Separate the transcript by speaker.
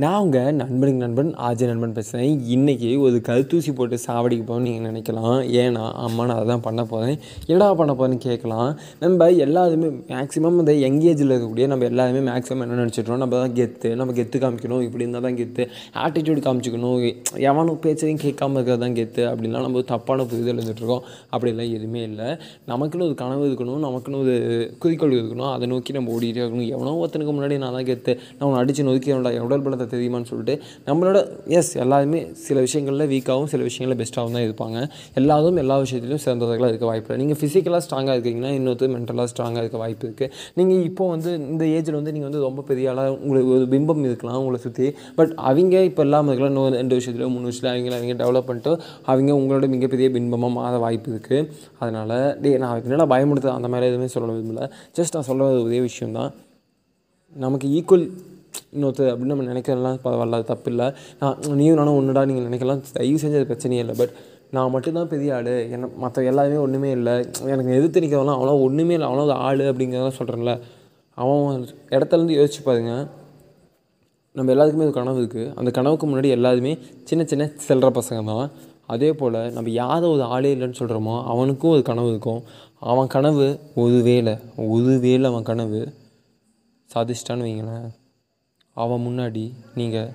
Speaker 1: நான் உங்கள் நண்பனுக்கு நண்பன் ஆஜய் நண்பன் பேசுகிறேன் இன்றைக்கி ஒரு கருத்தூசி போட்டு சாவடிக்கு போகணும்னு நீங்கள் நினைக்கலாம். ஏன்னா அம்மா நான் அதை தான் பண்ண போகிறேன் என்னடா பண்ண போகிறேன்னு கேட்கலாம். நம்ம எல்லாருமே மேக்ஸிமம் இந்த யங் ஏஜில் இருக்கக்கூடிய நம்ம எல்லாருமே மேக்ஸிமம் என்ன நினச்சிட்றோம் நம்ம தான் கெத்து. நம்ம கெத்து காமிக்கணும். இப்படி இருந்தால் தான் கெத்து. ஆட்டிடியூட் காமிச்சிக்கணும். எவனும் பேச்சையும் கேட்காம இருக்கிறது தான் கெத்து அப்படின்லாம் நம்ம ஒரு தப்பான புரிதல் இருந்துகிட்ருக்கோம் அப்படிலாம் எதுவுமே இல்லை. நமக்குன்னு ஒரு கனவு இருக்கணும். நமக்குன்னு ஒரு குறிக்கோள் இருக்கணும். அதை நோக்கி நம்ம ஓடிட்டே இருக்கணும். எவனோ ஒருத்தனுக்கு முன்னாடி நான் தான் கெத்து. நான் உன்னை அடித்து நொறுக்கிறோம்டா எவ்வளோ உடல் பலத்தை தெரியுமான்னு சொல்லிட்டு நம்மளோட எஸ் எல்லாருமே சில விஷயங்களில் வீக்காகவும் சில விஷயங்களில் பெஸ்ட்டாகவும் தான் இருப்பாங்க. எல்லாரும் எல்லா விஷயத்துலையும் சிறந்தவர்களாக இருக்க வாய்ப்பு இல்லை. நீங்கள் ஃபிசிக்கலாக ஸ்ட்ராங்காக இருக்கீங்கன்னா இன்னொருத்தர் மென்டலாக ஸ்ட்ராங்காக இருக்க வாய்ப்பு இருக்குது நீங்கள் இப்போ வந்து இந்த ஏஜில் வந்து நீங்கள் வந்து ரொம்ப பெரிய ஆளாக உங்களுக்கு ஒரு பிம்பம் இருக்கலாம் உங்களை சுற்றி பட் அவங்க இப்போ இல்லாமல் இருக்கலாம். இன்னும் ரெண்டு விஷயத்துல மூணு விஷயத்தில் அவங்க அவங்க டெவலப் பண்ணிட்டு அவங்க உங்களோட மிகப்பெரிய பிம்பமாக மாற வாய்ப்பு இருக்குது அதனால் டே நான் என்னடா பயமுடுத்த அந்த மாதிரி எதுவுமே சொல்ல விரும்பல. ஜஸ்ட் நான் சொல்ல ஒரே விஷயம் தான் நமக்கு ஈக்குவல் இன்னொருத்தர் அப்படின்னு நம்ம நினைக்கிறதெல்லாம் பரவாயில்ல அது தப்பு இல்லை. நான் நீயும் நானும் ஒன்றுடா நீங்கள் நினைக்கலாம் தயவு செஞ்சு அது பிரச்சனையே இல்லை. பட் நான் மட்டும்தான் பெரிய ஆள். என்ன மற்ற எல்லாருமே ஒன்றுமே இல்லை. எனக்கு எதிர்த்து நிற்கிறவங்களாம் அவ்வளோ ஒன்றுமே இல்லை. அவ்வளோ ஆள் அப்படிங்கிறதெல்லாம் சொல்கிறேன்ல அவன் இடத்துலேருந்து யோசிச்சு பாருங்க. நம்ம எல்லாத்துக்குமே ஒரு கனவு இருக்குது அந்த கனவுக்கு முன்னாடி எல்லாருமே சின்ன சின்ன செல்ற பசங்க தான். அதே போல் நம்ம யாரை ஒரு ஆளே இல்லைன்னு சொல்கிறோமோ அவனுக்கும் ஒரு கனவு இருக்கும். அவன் கனவு ஒரு வேலை ஒரு வேலை அவன் கனவு சாதிச்சிட்டான்னு வைங்களேன். அவன் முன்னாடி நீங்கள்